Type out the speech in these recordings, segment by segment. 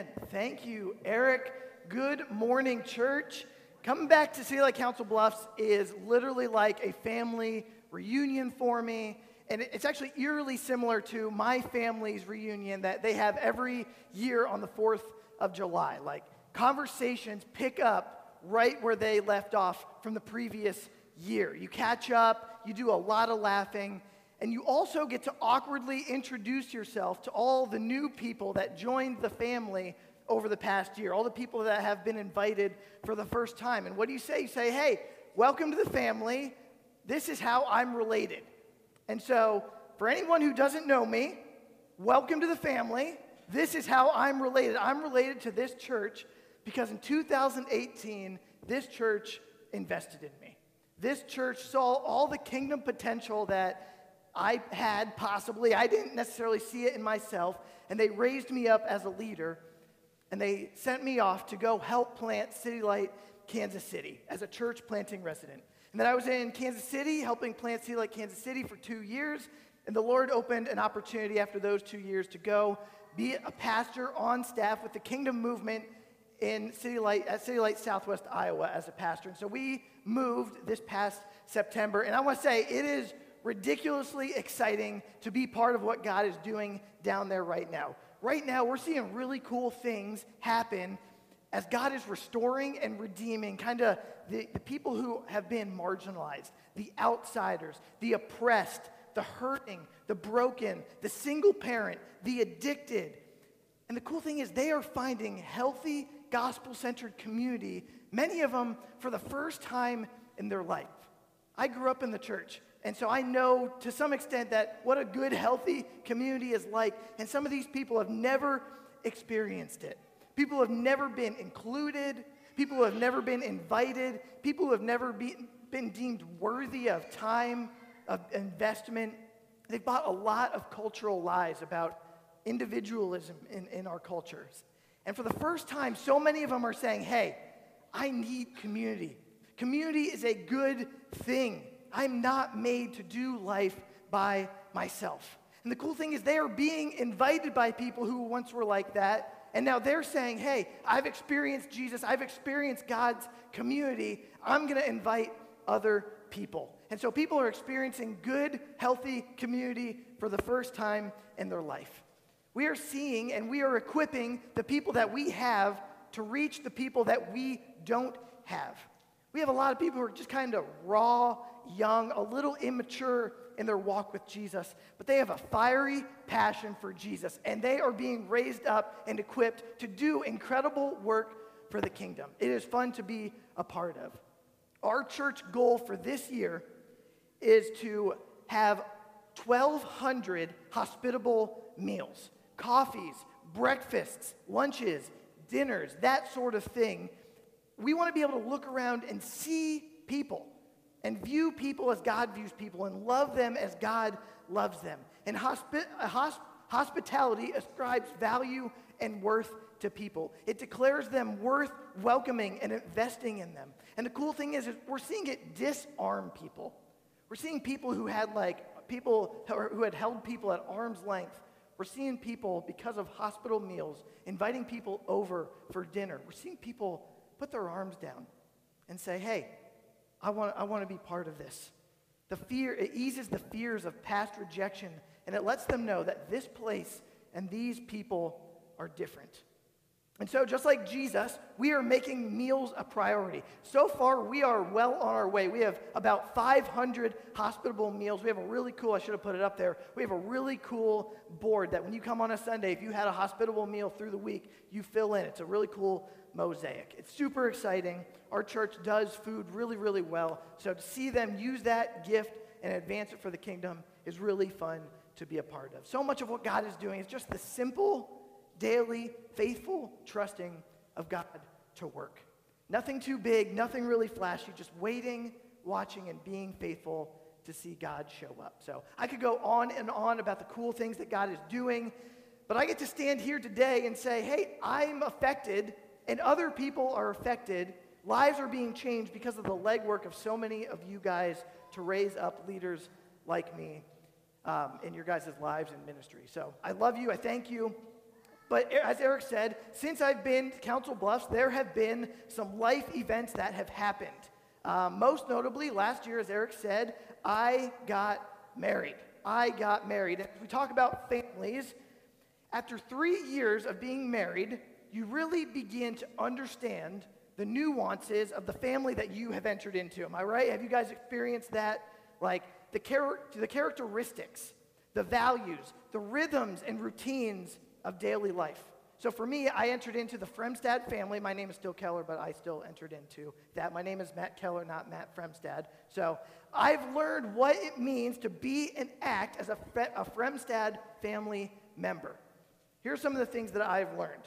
Amen. Thank you, Eric. Good morning, church. Coming back to City Light Council Bluffs is literally like a family reunion for me. And it's actually eerily similar to my family's reunion that they have every year on the 4th of July. Like conversations pick up right where they left off from the previous year. You catch up, you do a lot of laughing, and you also get to awkwardly introduce yourself to all the new people that joined the family over the past year, all the people that have been invited for the first time. And what do you say? You say, hey, welcome to the family. This is how I'm related. And so, for anyone who doesn't know me, welcome to the family. This is how I'm related. I'm related to this church because in 2018, this church invested in me. This church saw all the kingdom potential that I had possibly. I didn't necessarily see it in myself. And they raised me up as a leader. And they sent me off to go help plant City Light Kansas City as a church planting resident. And then I was in Kansas City helping plant City Light Kansas City for two years. And the Lord opened an opportunity after those two years to go be a pastor on staff with the Kingdom Movement in City Light, at City Light Southwest Iowa as a pastor. And so we moved this past September. And I want to say it is ridiculously exciting to be part of what God is doing down there right now. Right now, we're seeing really cool things happen as God is restoring and redeeming kind of the, the people who have been marginalized, the outsiders, the oppressed, the hurting, the broken, the single parent, the addicted. And the cool thing is, they are finding healthy, gospel centered community, many of them for the first time in their life. I grew up in the church. And so I know to some extent that what a good, healthy community is like. And some of these people have never experienced it. People have never been included, people have never been invited, people have never be, been deemed worthy of time, of investment. They've bought a lot of cultural lies about individualism in, in our cultures. And for the first time, so many of them are saying, hey, I need community. Community is a good thing. I'm not made to do life by myself. And the cool thing is, they are being invited by people who once were like that. And now they're saying, hey, I've experienced Jesus, I've experienced God's community. I'm going to invite other people. And so people are experiencing good, healthy community for the first time in their life. We are seeing and we are equipping the people that we have to reach the people that we don't have. We have a lot of people who are just kind of raw, young, a little immature in their walk with Jesus, but they have a fiery passion for Jesus, and they are being raised up and equipped to do incredible work for the kingdom. It is fun to be a part of. Our church goal for this year is to have 1,200 hospitable meals, coffees, breakfasts, lunches, dinners, that sort of thing. We want to be able to look around and see people and view people as God views people and love them as God loves them. And hospi- uh, hosp- hospitality ascribes value and worth to people. It declares them worth welcoming and investing in them. And the cool thing is, is we're seeing it disarm people. We're seeing people who had like people who had held people at arm's length. We're seeing people because of hospital meals inviting people over for dinner. We're seeing people put their arms down and say, "Hey, I want, I want to be part of this. The fear, it eases the fears of past rejection, and it lets them know that this place and these people are different. And so, just like Jesus, we are making meals a priority. So far, we are well on our way. We have about 500 hospitable meals. We have a really cool, I should have put it up there. We have a really cool board that when you come on a Sunday, if you had a hospitable meal through the week, you fill in. It's a really cool mosaic. It's super exciting. Our church does food really, really well. So to see them use that gift and advance it for the kingdom is really fun to be a part of. So much of what God is doing is just the simple, daily, faithful trusting of God to work. Nothing too big, nothing really flashy, just waiting, watching, and being faithful to see God show up. So I could go on and on about the cool things that God is doing, but I get to stand here today and say, hey, I'm affected and other people are affected. Lives are being changed because of the legwork of so many of you guys to raise up leaders like me um, in your guys' lives and ministry. So I love you. I thank you. But as Eric said, since I've been to Council Bluffs, there have been some life events that have happened. Um, most notably, last year, as Eric said, I got married. I got married. And we talk about families. After three years of being married, you really begin to understand the nuances of the family that you have entered into. Am I right? Have you guys experienced that? Like the, char- the characteristics, the values, the rhythms and routines of daily life. So for me, I entered into the Fremstad family. My name is still Keller, but I still entered into that. My name is Matt Keller, not Matt Fremstad. So I've learned what it means to be and act as a, a Fremstad family member. Here's some of the things that I've learned.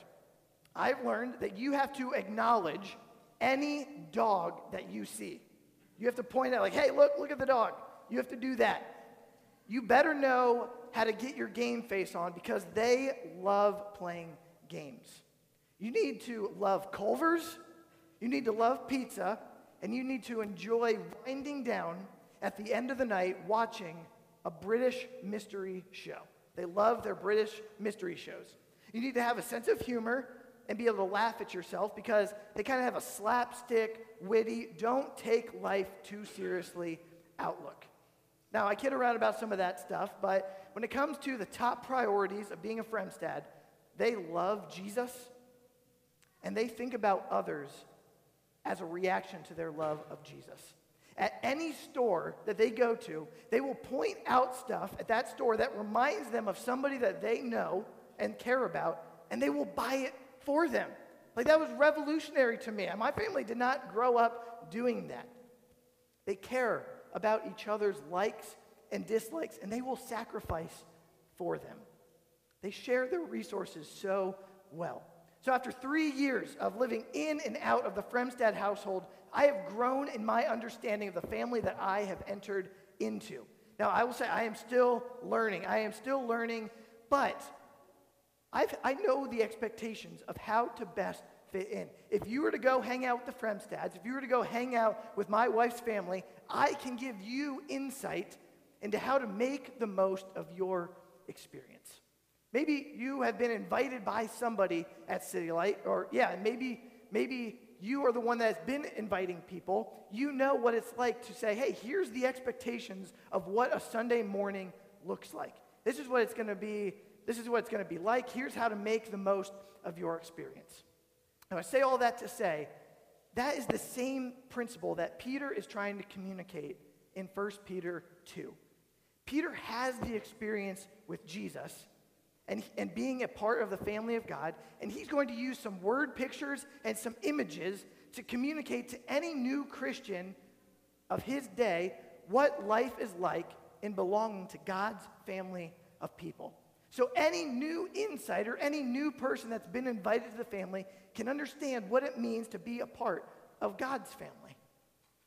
I've learned that you have to acknowledge any dog that you see. You have to point out, like, hey, look, look at the dog. You have to do that. You better know how to get your game face on because they love playing games. You need to love Culver's, you need to love pizza, and you need to enjoy winding down at the end of the night watching a British mystery show. They love their British mystery shows. You need to have a sense of humor and be able to laugh at yourself because they kind of have a slapstick, witty, don't take life too seriously outlook. Now, I kid around about some of that stuff, but when it comes to the top priorities of being a Fremstad, they love Jesus and they think about others as a reaction to their love of Jesus. At any store that they go to, they will point out stuff at that store that reminds them of somebody that they know and care about, and they will buy it for them. Like that was revolutionary to me. And My family did not grow up doing that. They care about each other's likes and dislikes, and they will sacrifice for them. They share their resources so well. So, after three years of living in and out of the Fremstad household, I have grown in my understanding of the family that I have entered into. Now, I will say I am still learning. I am still learning, but I've, i know the expectations of how to best fit in. If you were to go hang out with the Fremstads, if you were to go hang out with my wife's family, I can give you insight into how to make the most of your experience. Maybe you have been invited by somebody at City Light, or yeah, maybe maybe you are the one that has been inviting people. You know what it's like to say, hey, here's the expectations of what a Sunday morning looks like. This is what it's going to be this is what it's going to be like. Here's how to make the most of your experience. Now, I say all that to say that is the same principle that Peter is trying to communicate in 1 Peter 2. Peter has the experience with Jesus and, and being a part of the family of God, and he's going to use some word pictures and some images to communicate to any new Christian of his day what life is like in belonging to God's family of people. So any new insider, any new person that's been invited to the family can understand what it means to be a part of God's family.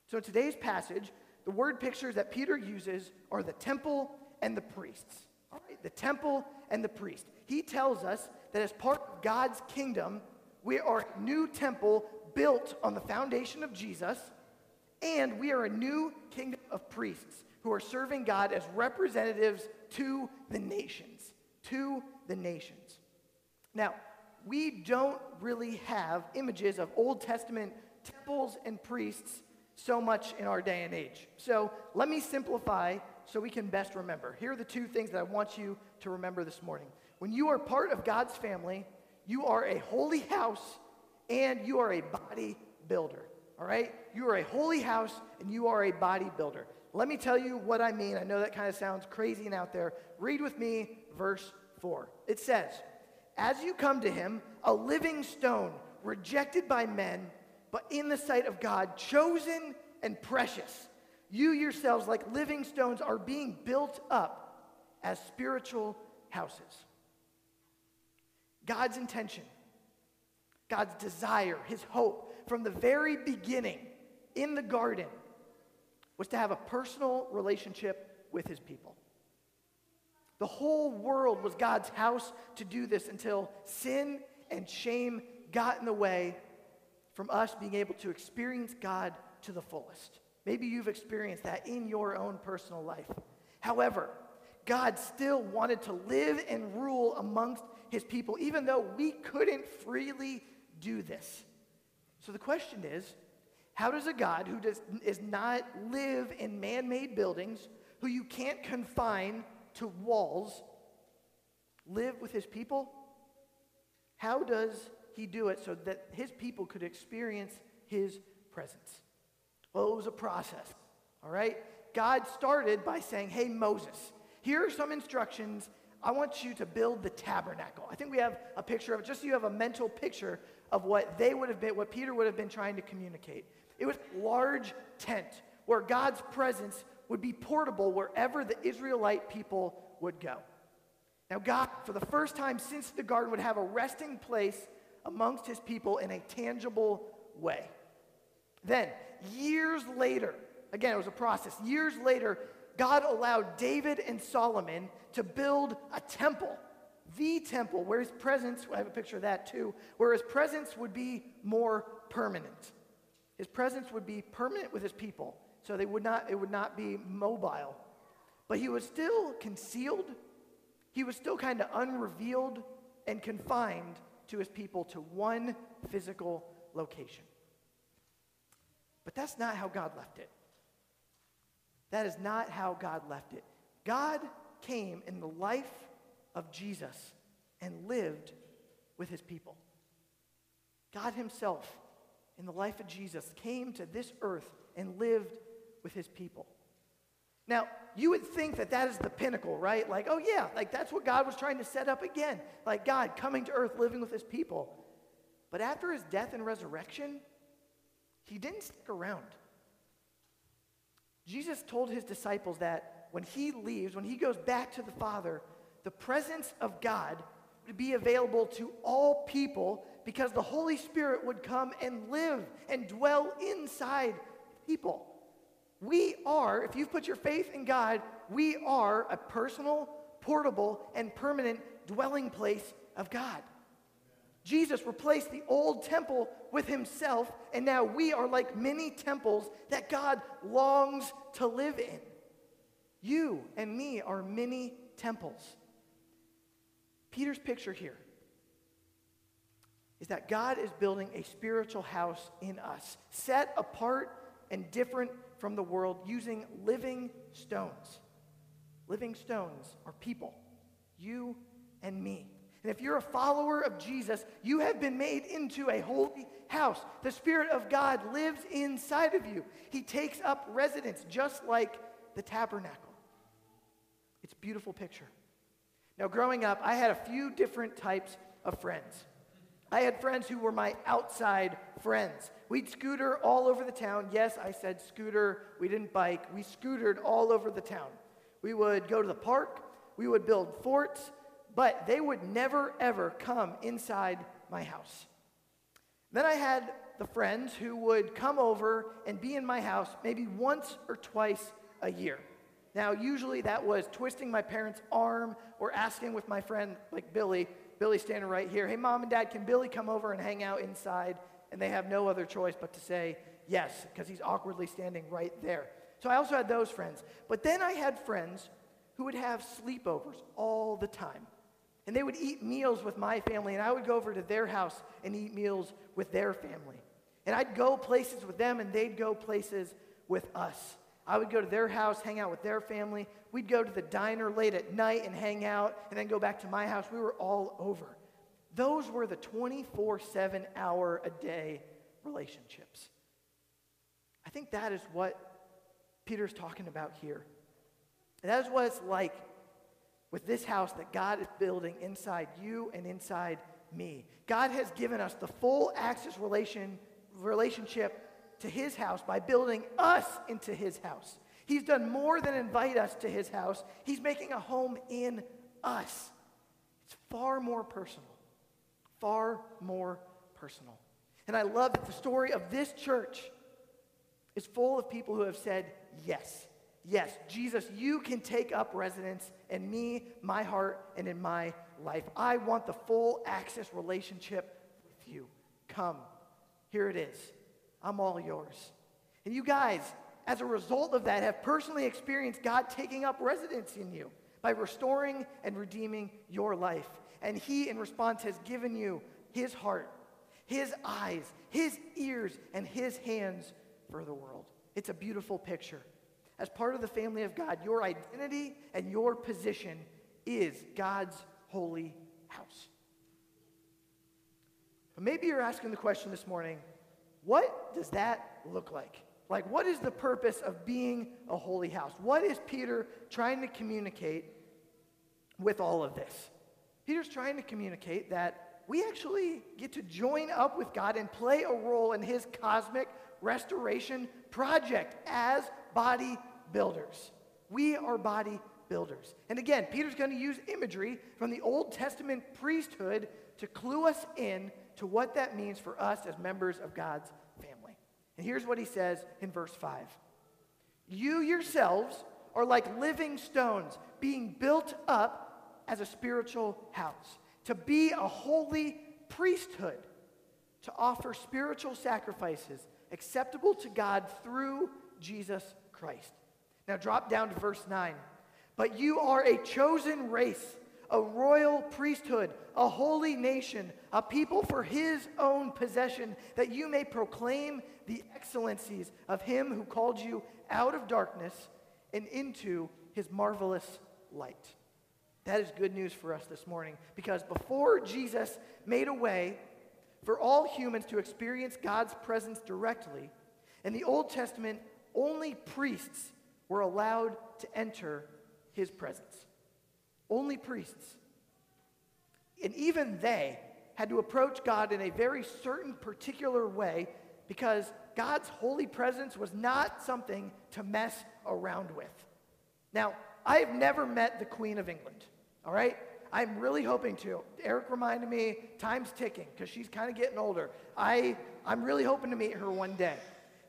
So in today's passage, the word pictures that Peter uses are the temple and the priests. All right, the temple and the priest. He tells us that as part of God's kingdom, we are a new temple built on the foundation of Jesus, and we are a new kingdom of priests who are serving God as representatives to the nations to the nations. Now, we don't really have images of Old Testament temples and priests so much in our day and age. So let me simplify so we can best remember. Here are the two things that I want you to remember this morning. When you are part of God's family, you are a holy house and you are a body builder. All right? You are a holy house and you are a body builder. Let me tell you what I mean. I know that kind of sounds crazy and out there. Read with me verse 4. It says, As you come to him, a living stone, rejected by men, but in the sight of God, chosen and precious. You yourselves, like living stones, are being built up as spiritual houses. God's intention, God's desire, his hope from the very beginning in the garden was to have a personal relationship with his people. The whole world was God's house to do this until sin and shame got in the way from us being able to experience God to the fullest. Maybe you've experienced that in your own personal life. However, God still wanted to live and rule amongst his people, even though we couldn't freely do this. So the question is how does a God who does, is not live in man made buildings, who you can't confine to walls, live with his people? How does he do it so that his people could experience his presence? Well, it was a process, all right? God started by saying, Hey, Moses, here are some instructions. I want you to build the tabernacle. I think we have a picture of it, just so you have a mental picture of what they would have been, what Peter would have been trying to communicate. It was large tent where God's presence would be portable wherever the Israelite people would go. Now, God, for the first time since the garden, would have a resting place amongst his people in a tangible way. Then, years later, again, it was a process. Years later, God allowed David and Solomon to build a temple, the temple, where his presence, I have a picture of that too, where his presence would be more permanent. His presence would be permanent with his people, so they would not, it would not be mobile. But he was still concealed, he was still kind of unrevealed and confined to his people to one physical location. But that's not how God left it. That is not how God left it. God came in the life of Jesus and lived with his people. God himself, in the life of Jesus, came to this earth and lived with his people. Now, you would think that that is the pinnacle, right? Like, oh, yeah, like that's what God was trying to set up again. Like God coming to earth, living with his people. But after his death and resurrection, he didn't stick around. Jesus told his disciples that when he leaves, when he goes back to the Father, the presence of God would be available to all people because the Holy Spirit would come and live and dwell inside people. We are, if you've put your faith in God, we are a personal, portable, and permanent dwelling place of God. Jesus replaced the old temple with himself, and now we are like many temples that God longs to live in. You and me are many temples. Peter's picture here is that God is building a spiritual house in us, set apart and different from the world using living stones. Living stones are people, you and me. And if you're a follower of Jesus, you have been made into a holy house. The Spirit of God lives inside of you. He takes up residence just like the tabernacle. It's a beautiful picture. Now, growing up, I had a few different types of friends. I had friends who were my outside friends. We'd scooter all over the town. Yes, I said scooter. We didn't bike. We scootered all over the town. We would go to the park. We would build forts but they would never, ever come inside my house. Then I had the friends who would come over and be in my house maybe once or twice a year. Now, usually that was twisting my parents' arm or asking with my friend, like Billy, Billy standing right here, hey, mom and dad, can Billy come over and hang out inside? And they have no other choice but to say yes, because he's awkwardly standing right there. So I also had those friends. But then I had friends who would have sleepovers all the time. And they would eat meals with my family, and I would go over to their house and eat meals with their family. And I'd go places with them, and they'd go places with us. I would go to their house, hang out with their family. We'd go to the diner late at night and hang out, and then go back to my house. We were all over. Those were the 24 7 hour a day relationships. I think that is what Peter's talking about here. And that is what it's like with this house that God is building inside you and inside me. God has given us the full access relation, relationship to his house by building us into his house. He's done more than invite us to his house, he's making a home in us. It's far more personal. Far more personal. And I love that the story of this church is full of people who have said yes. Yes, Jesus, you can take up residence in me, my heart, and in my life. I want the full access relationship with you. Come. Here it is. I'm all yours. And you guys, as a result of that, have personally experienced God taking up residence in you by restoring and redeeming your life. And he, in response, has given you his heart, his eyes, his ears, and his hands for the world. It's a beautiful picture. As part of the family of God, your identity and your position is God's holy house. But maybe you're asking the question this morning what does that look like? Like, what is the purpose of being a holy house? What is Peter trying to communicate with all of this? Peter's trying to communicate that we actually get to join up with God and play a role in his cosmic restoration project as body builders. We are body builders. And again, Peter's going to use imagery from the Old Testament priesthood to clue us in to what that means for us as members of God's family. And here's what he says in verse 5 You yourselves are like living stones being built up as a spiritual house, to be a holy priesthood, to offer spiritual sacrifices acceptable to God through Jesus Christ. Now drop down to verse 9. But you are a chosen race, a royal priesthood, a holy nation, a people for his own possession, that you may proclaim the excellencies of him who called you out of darkness and into his marvelous light. That is good news for us this morning because before Jesus made a way for all humans to experience God's presence directly, in the Old Testament, only priests were allowed to enter his presence. Only priests. And even they had to approach God in a very certain, particular way because God's holy presence was not something to mess around with. Now, I have never met the Queen of England, all right? I'm really hoping to. Eric reminded me, time's ticking because she's kind of getting older. I, I'm really hoping to meet her one day.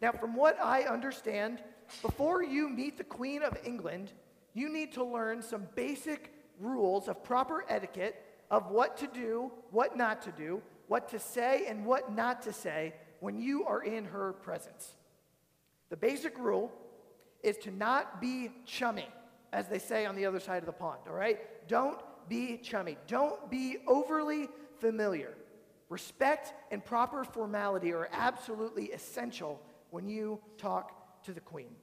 Now, from what I understand, before you meet the Queen of England, you need to learn some basic rules of proper etiquette of what to do, what not to do, what to say, and what not to say when you are in her presence. The basic rule is to not be chummy, as they say on the other side of the pond, all right? Don't be chummy. Don't be overly familiar. Respect and proper formality are absolutely essential when you talk to the queen.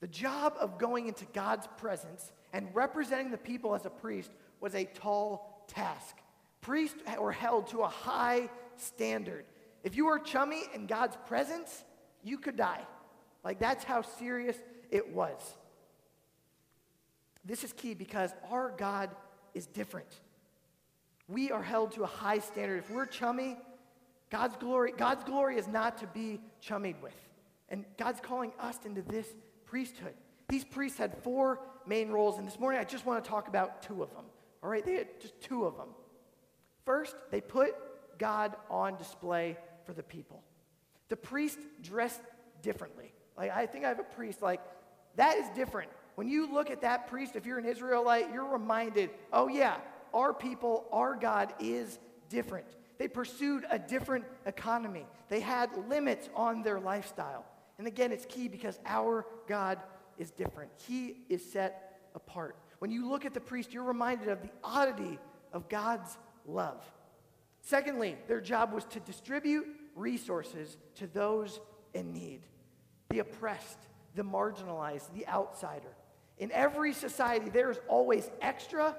The job of going into God's presence and representing the people as a priest was a tall task. Priests were held to a high standard. If you were chummy in God's presence, you could die. Like that's how serious it was. This is key because our God is different. We are held to a high standard. If we're chummy, God's glory, God's glory is not to be chummied with. And God's calling us into this priesthood. These priests had four main roles, and this morning I just want to talk about two of them. All right, they had just two of them. First, they put God on display for the people. The priest dressed differently. Like I think I have a priest like that is different. When you look at that priest, if you're an Israelite, you're reminded, oh yeah, our people, our God is different. They pursued a different economy. They had limits on their lifestyle. And again, it's key because our God is different. He is set apart. When you look at the priest, you're reminded of the oddity of God's love. Secondly, their job was to distribute resources to those in need the oppressed, the marginalized, the outsider. In every society, there is always extra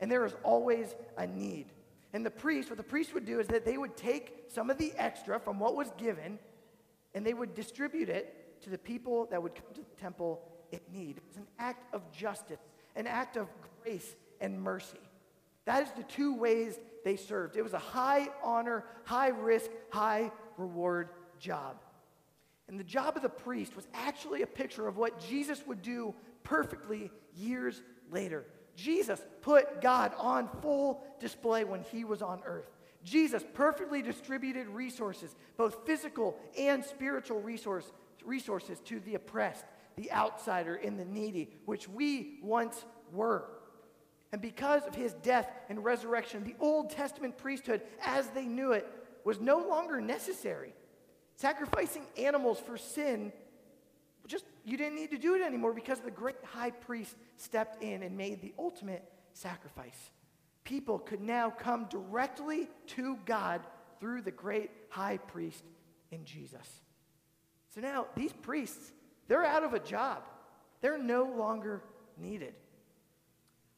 and there is always a need. And the priest, what the priest would do is that they would take some of the extra from what was given and they would distribute it to the people that would come to the temple in need. It was an act of justice, an act of grace and mercy. That is the two ways they served. It was a high honor, high risk, high reward job. And the job of the priest was actually a picture of what Jesus would do perfectly years later. Jesus put God on full display when he was on earth. Jesus perfectly distributed resources, both physical and spiritual resource, resources, to the oppressed, the outsider, and the needy, which we once were. And because of his death and resurrection, the Old Testament priesthood, as they knew it, was no longer necessary. Sacrificing animals for sin, just you didn't need to do it anymore because the great high priest stepped in and made the ultimate sacrifice. people could now come directly to God through the great high priest in Jesus. So now these priests, they're out of a job. They're no longer needed.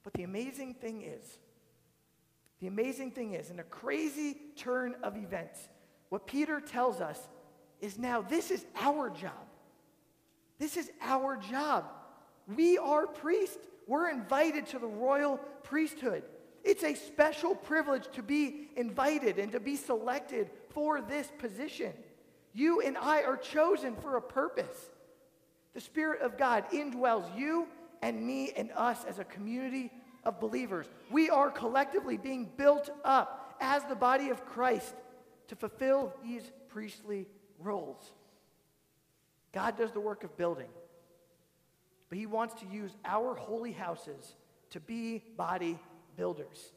But the amazing thing is, the amazing thing is, in a crazy turn of events, what Peter tells us is now this is our job. This is our job. We are priests. We're invited to the royal priesthood. It's a special privilege to be invited and to be selected for this position. You and I are chosen for a purpose. The Spirit of God indwells you and me and us as a community of believers. We are collectively being built up as the body of Christ to fulfill these priestly roles. God does the work of building, but He wants to use our holy houses to be body builders.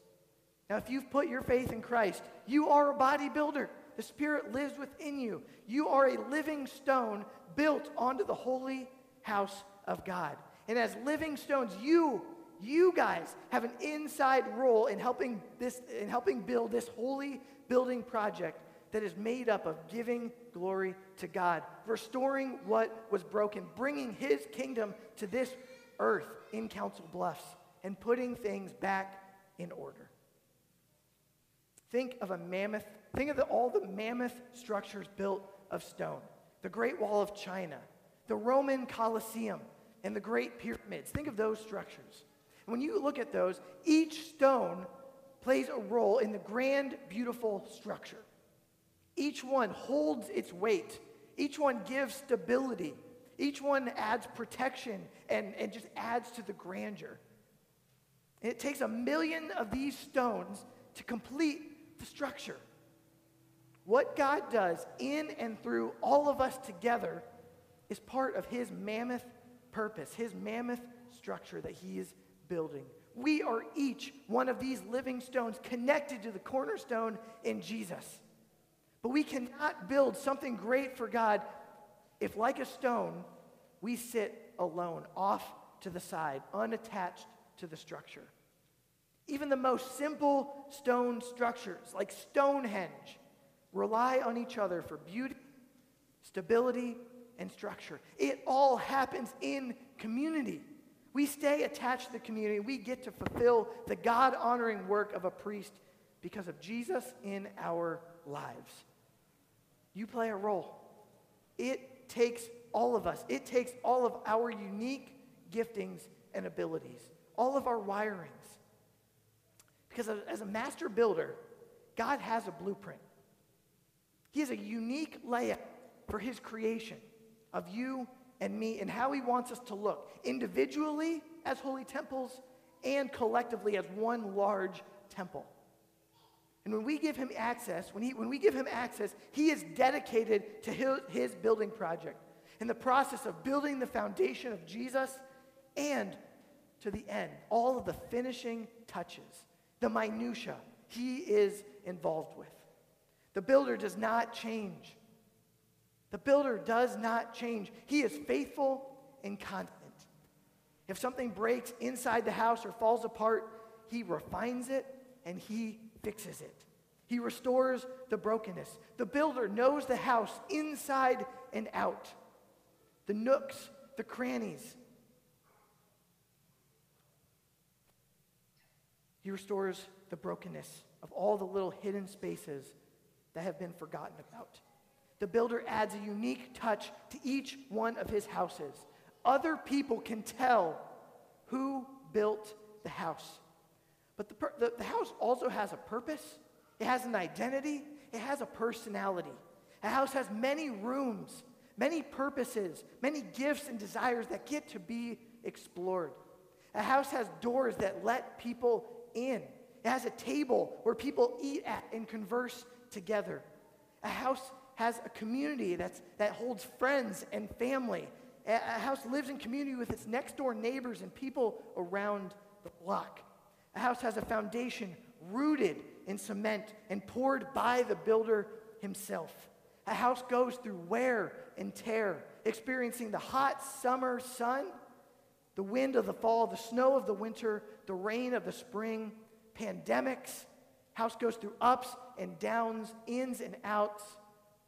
Now, if you've put your faith in Christ, you are a bodybuilder. The Spirit lives within you. You are a living stone built onto the holy house of God. And as living stones, you, you guys have an inside role in helping this in helping build this holy building project that is made up of giving glory to God, restoring what was broken, bringing his kingdom to this earth in Council Bluffs, and putting things back in order. Think of a mammoth, think of the, all the mammoth structures built of stone. The Great Wall of China, the Roman Colosseum, and the Great Pyramids. Think of those structures. When you look at those, each stone plays a role in the grand, beautiful structure. Each one holds its weight. Each one gives stability. Each one adds protection and, and just adds to the grandeur. And it takes a million of these stones to complete the structure. What God does in and through all of us together is part of his mammoth purpose, his mammoth structure that he is building. We are each one of these living stones connected to the cornerstone in Jesus. But we cannot build something great for God if, like a stone, we sit alone, off to the side, unattached to the structure. Even the most simple stone structures, like Stonehenge, rely on each other for beauty, stability, and structure. It all happens in community. We stay attached to the community. We get to fulfill the God honoring work of a priest because of Jesus in our lives. You play a role. It takes all of us, it takes all of our unique giftings and abilities, all of our wirings. Because as a master builder, God has a blueprint. He has a unique layout for his creation of you and me and how he wants us to look individually as holy temples and collectively as one large temple. And when we give him access, when, he, when we give him access, he is dedicated to his, his building project in the process of building the foundation of Jesus and to the end, all of the finishing touches the minutia he is involved with. The builder does not change. The builder does not change. He is faithful and constant. If something breaks inside the house or falls apart, he refines it and he fixes it. He restores the brokenness. The builder knows the house inside and out, the nooks, the crannies, He restores the brokenness of all the little hidden spaces that have been forgotten about. The builder adds a unique touch to each one of his houses. Other people can tell who built the house. But the, the, the, house also has a purpose, it has an identity, it has a personality. A house has many rooms, many purposes, many gifts and desires that get to be explored. A house has doors that let people in. It has a table where people eat at and converse together. A house has a community that's, that holds friends and family. A, a house lives in community with its next door neighbors and people around the block. A house has a foundation rooted in cement and poured by the builder himself. A house goes through wear and tear, experiencing the hot summer sun, the wind of the fall, the snow of the winter, the rain of the spring, pandemics. House goes through ups and downs, ins and outs.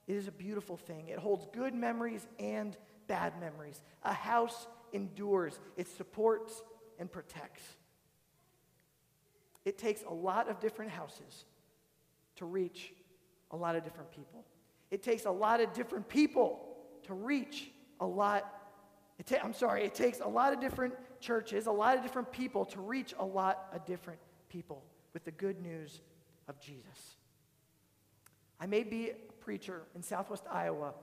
It is a beautiful thing. It holds good memories and bad memories. A house endures, it supports and protects. It takes a lot of different houses to reach a lot of different people. It takes a lot of different people to reach a lot. Ta- I'm sorry, it takes a lot of different churches, a lot of different people to reach a lot of different people with the good news of Jesus. I may be a preacher in southwest Iowa,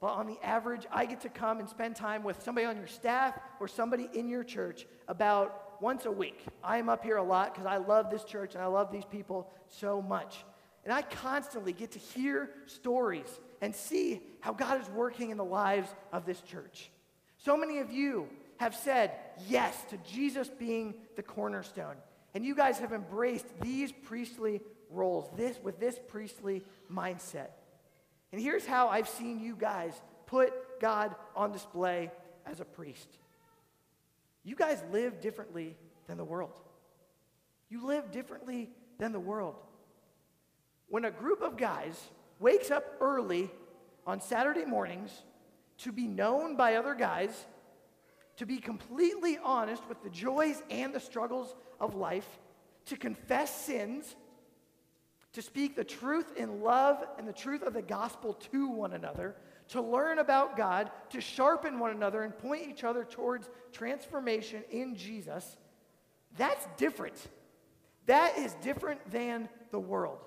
but on the average, I get to come and spend time with somebody on your staff or somebody in your church about once a week. I am up here a lot because I love this church and I love these people so much. And I constantly get to hear stories and see how God is working in the lives of this church. So many of you have said yes to Jesus being the cornerstone. And you guys have embraced these priestly roles this with this priestly mindset. And here's how I've seen you guys put God on display as a priest. You guys live differently than the world. You live differently than the world. When a group of guys wakes up early on Saturday mornings to be known by other guys, to be completely honest with the joys and the struggles of life, to confess sins, to speak the truth in love and the truth of the gospel to one another, to learn about God, to sharpen one another and point each other towards transformation in Jesus, that's different. That is different than the world.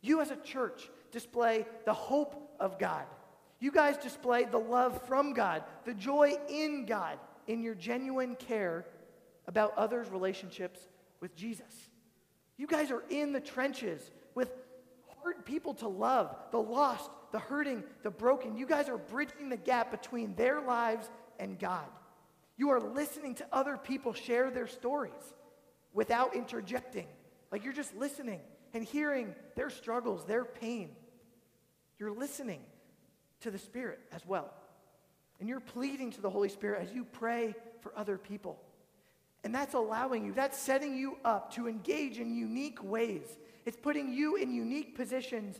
You, as a church, display the hope of God. You guys display the love from God, the joy in God, in your genuine care about others' relationships with Jesus. You guys are in the trenches with hard people to love, the lost, the hurting, the broken. You guys are bridging the gap between their lives and God. You are listening to other people share their stories without interjecting. Like you're just listening and hearing their struggles, their pain. You're listening to the Spirit as well. And you're pleading to the Holy Spirit as you pray for other people. And that's allowing you, that's setting you up to engage in unique ways. It's putting you in unique positions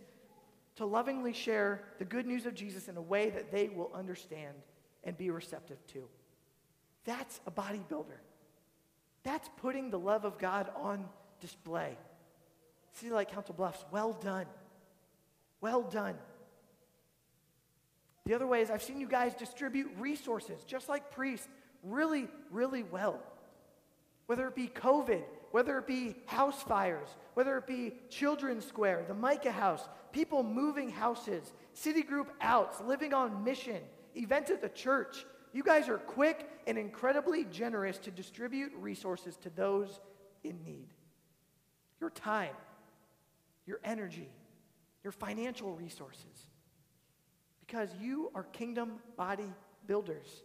to lovingly share the good news of Jesus in a way that they will understand and be receptive to. That's a bodybuilder. That's putting the love of God on display. City Light Council Bluffs, well done. Well done. The other way is I've seen you guys distribute resources, just like priests, really, really well. Whether it be COVID, whether it be house fires, whether it be Children's Square, the Micah House, people moving houses, city group outs, living on mission, events at the church. You guys are quick and incredibly generous to distribute resources to those in need. Your time, your energy, your financial resources. Because you are kingdom body builders.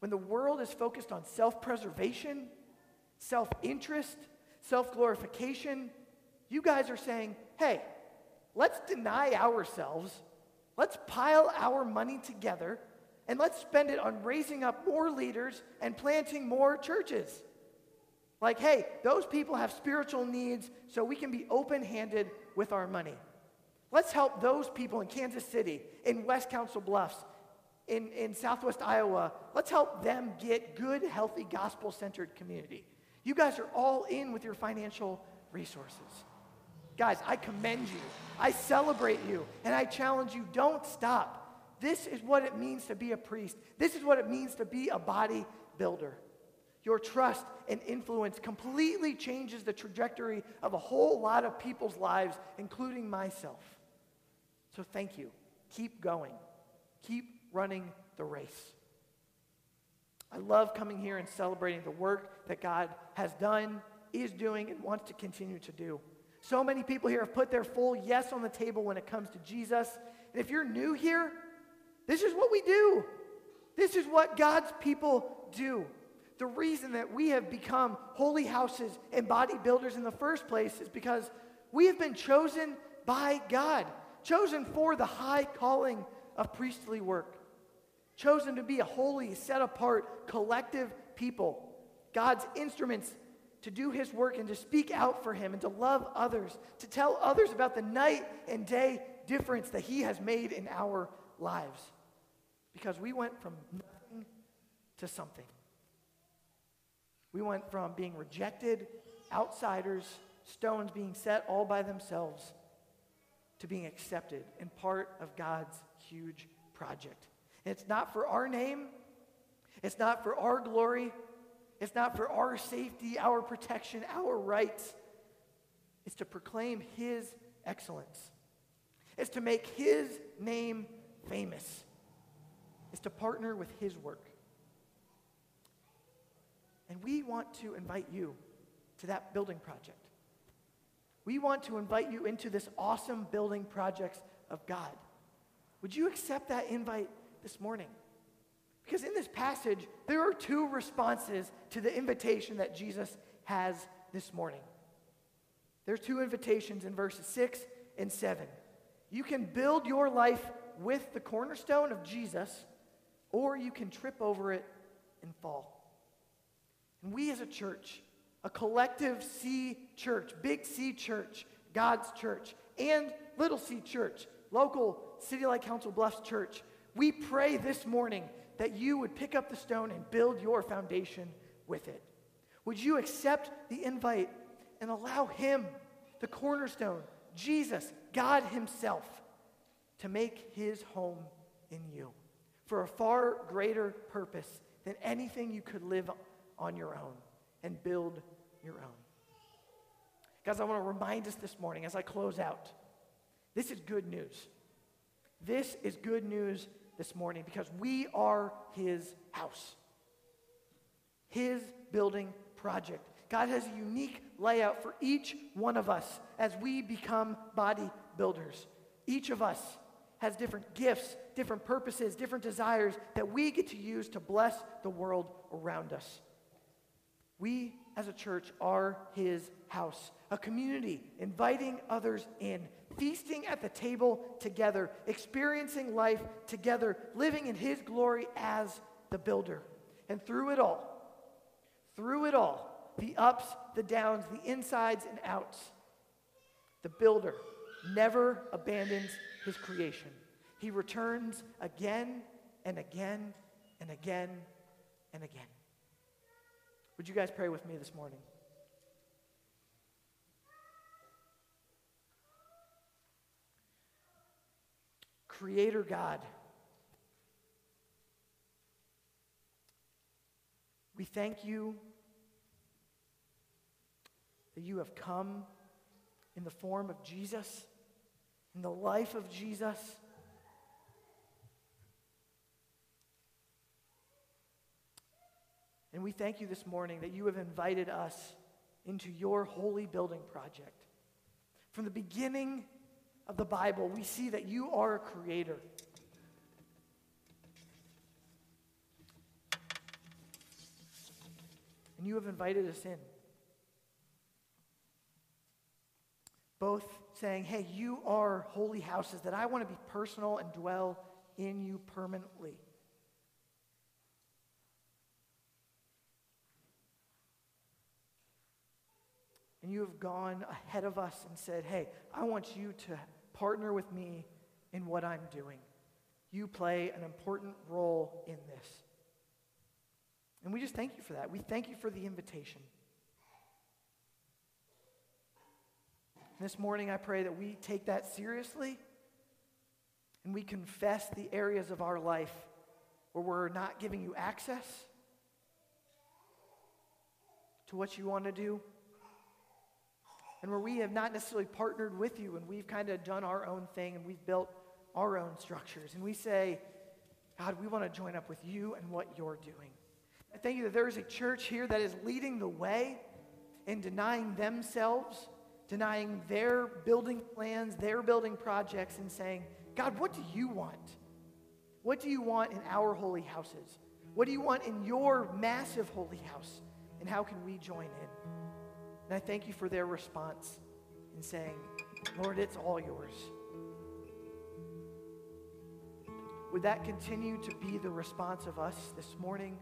When the world is focused on self preservation, self interest, self glorification, you guys are saying, hey, let's deny ourselves, let's pile our money together, and let's spend it on raising up more leaders and planting more churches. Like, hey, those people have spiritual needs, so we can be open handed with our money. Let's help those people in Kansas City, in West Council Bluffs, in, in Southwest Iowa. Let's help them get good, healthy, gospel centered community. You guys are all in with your financial resources. Guys, I commend you. I celebrate you. And I challenge you don't stop. This is what it means to be a priest. This is what it means to be a body builder. Your trust and influence completely changes the trajectory of a whole lot of people's lives, including myself. So thank you. Keep going. Keep running the race. I love coming here and celebrating the work that God has done, is doing, and wants to continue to do. So many people here have put their full yes on the table when it comes to Jesus. And if you're new here, this is what we do. This is what God's people do. The reason that we have become holy houses and bodybuilders in the first place is because we have been chosen by God, chosen for the high calling of priestly work, chosen to be a holy, set apart, collective people, God's instruments to do his work and to speak out for him and to love others, to tell others about the night and day difference that he has made in our lives. Because we went from nothing to something. We went from being rejected, outsiders, stones being set all by themselves, to being accepted and part of God's huge project. It's not for our name, it's not for our glory, it's not for our safety, our protection, our rights. It's to proclaim His excellence. It's to make His name famous. It's to partner with His work. And we want to invite you to that building project. We want to invite you into this awesome building project of God. Would you accept that invite this morning? Because in this passage, there are two responses to the invitation that Jesus has this morning. There's two invitations in verses 6 and 7. You can build your life with the cornerstone of Jesus, or you can trip over it and fall. And we as a church, a collective C church, big C church, God's church, and little C church, local City Light Council Bluffs church, we pray this morning that you would pick up the stone and build your foundation with it. Would you accept the invite and allow Him, the cornerstone, Jesus, God Himself, to make His home in you for a far greater purpose than anything you could live on your own and build your own? Guys, I want to remind us this morning as I close out this is good news. This is good news this morning because we are his house, his building project. God has a unique layout for each one of us as we become body builders. Each of us has different gifts, different purposes, different desires that we get to use to bless the world around us. We as a church are his house, a community inviting others in, feasting at the table together, experiencing life together, living in his glory as the builder. And through it all, through it all, the ups, the downs, the insides and outs, the builder never abandons his creation. He returns again and again and again and again. Would you guys pray with me this morning? Creator God, we thank you that you have come in the form of Jesus, in the life of Jesus. And we thank you this morning that you have invited us into your holy building project. From the beginning of the Bible, we see that you are a creator. And you have invited us in. Both saying, hey, you are holy houses that I want to be personal and dwell in you permanently. and you have gone ahead of us and said, Hey, I want you to partner with me in what I'm doing. You play an important role in this. And we just thank you for that. We thank you for the invitation. This morning, I pray that we take that seriously and we confess the areas of our life where we're not giving you access to what you want to do and where we have not necessarily partnered with you and we've kind of done our own thing and we've built our own structures. And we say, God, we want to join up with you and what you're doing. I thank you that there is a church here that is leading the way in denying themselves, denying their building plans, their building projects, and saying, God, what do you want? What do you want in our holy houses? What do you want in your massive holy house? And how can we join in? And I thank you for their response in saying, Lord, it's all yours. Would that continue to be the response of us this morning?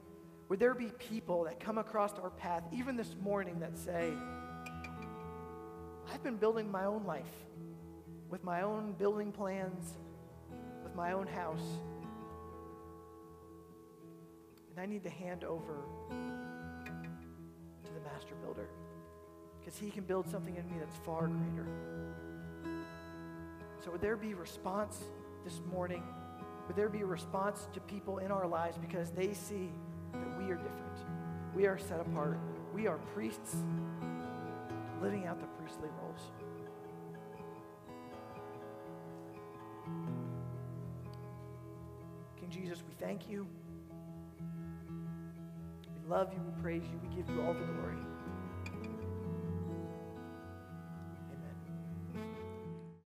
Would there be people that come across our path, even this morning, that say, I've been building my own life with my own building plans, with my own house, and I need to hand over to the master builder because he can build something in me that's far greater. So, would there be response this morning? Would there be a response to people in our lives because they see that we are different? We are set apart. We are priests living out the priestly roles. King Jesus, we thank you. We love you. We praise you. We give you all the glory.